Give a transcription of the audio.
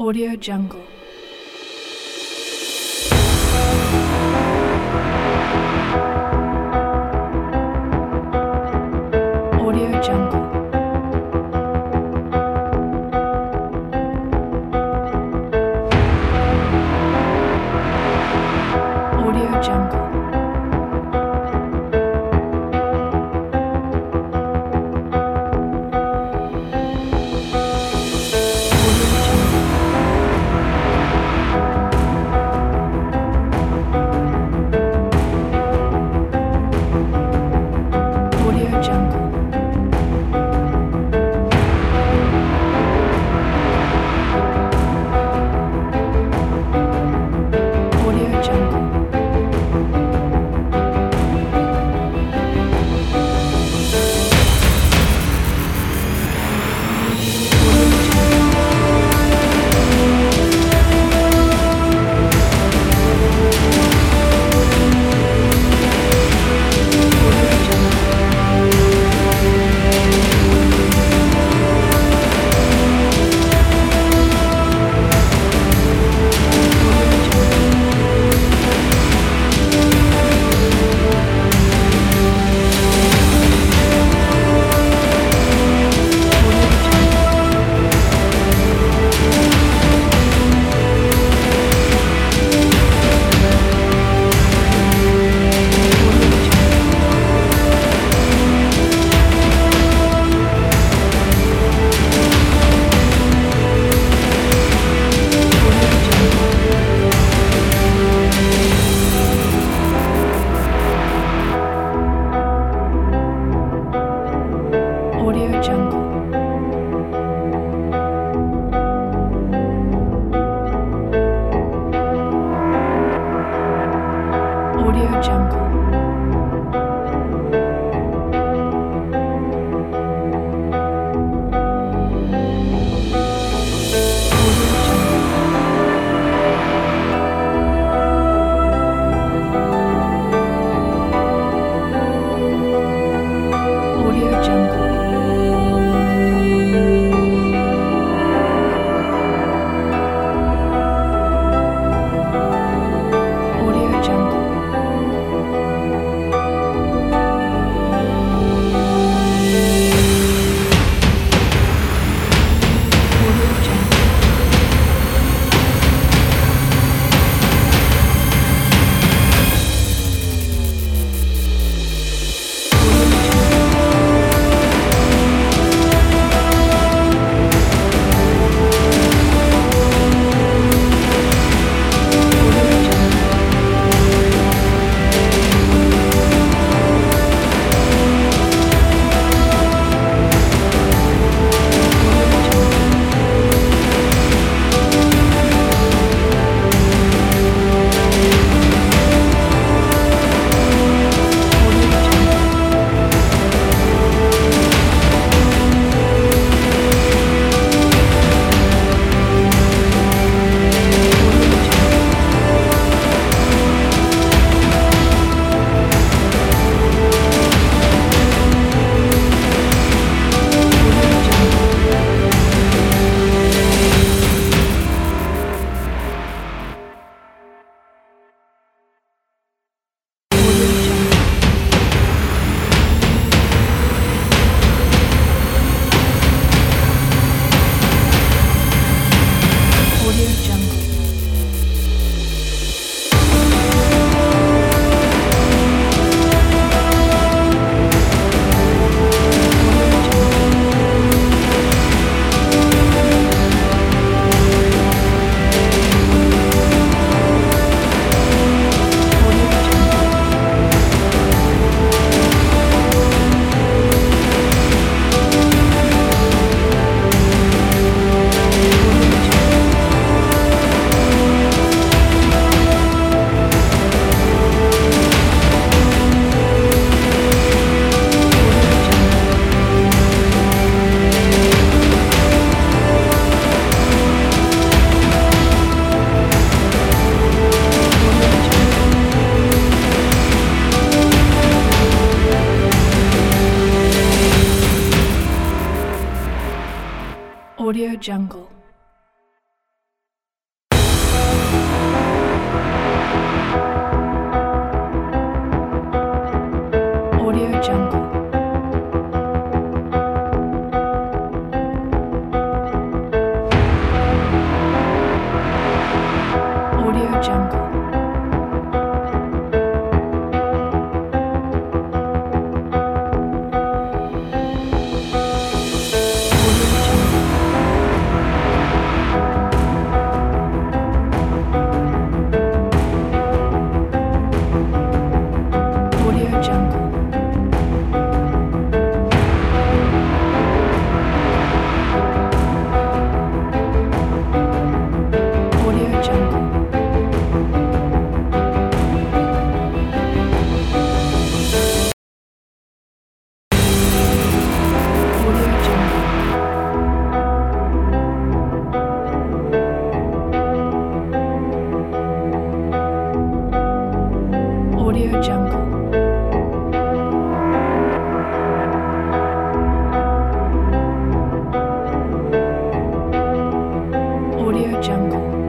Audio Jungle. Audio Jungle. Jungle. Jungle.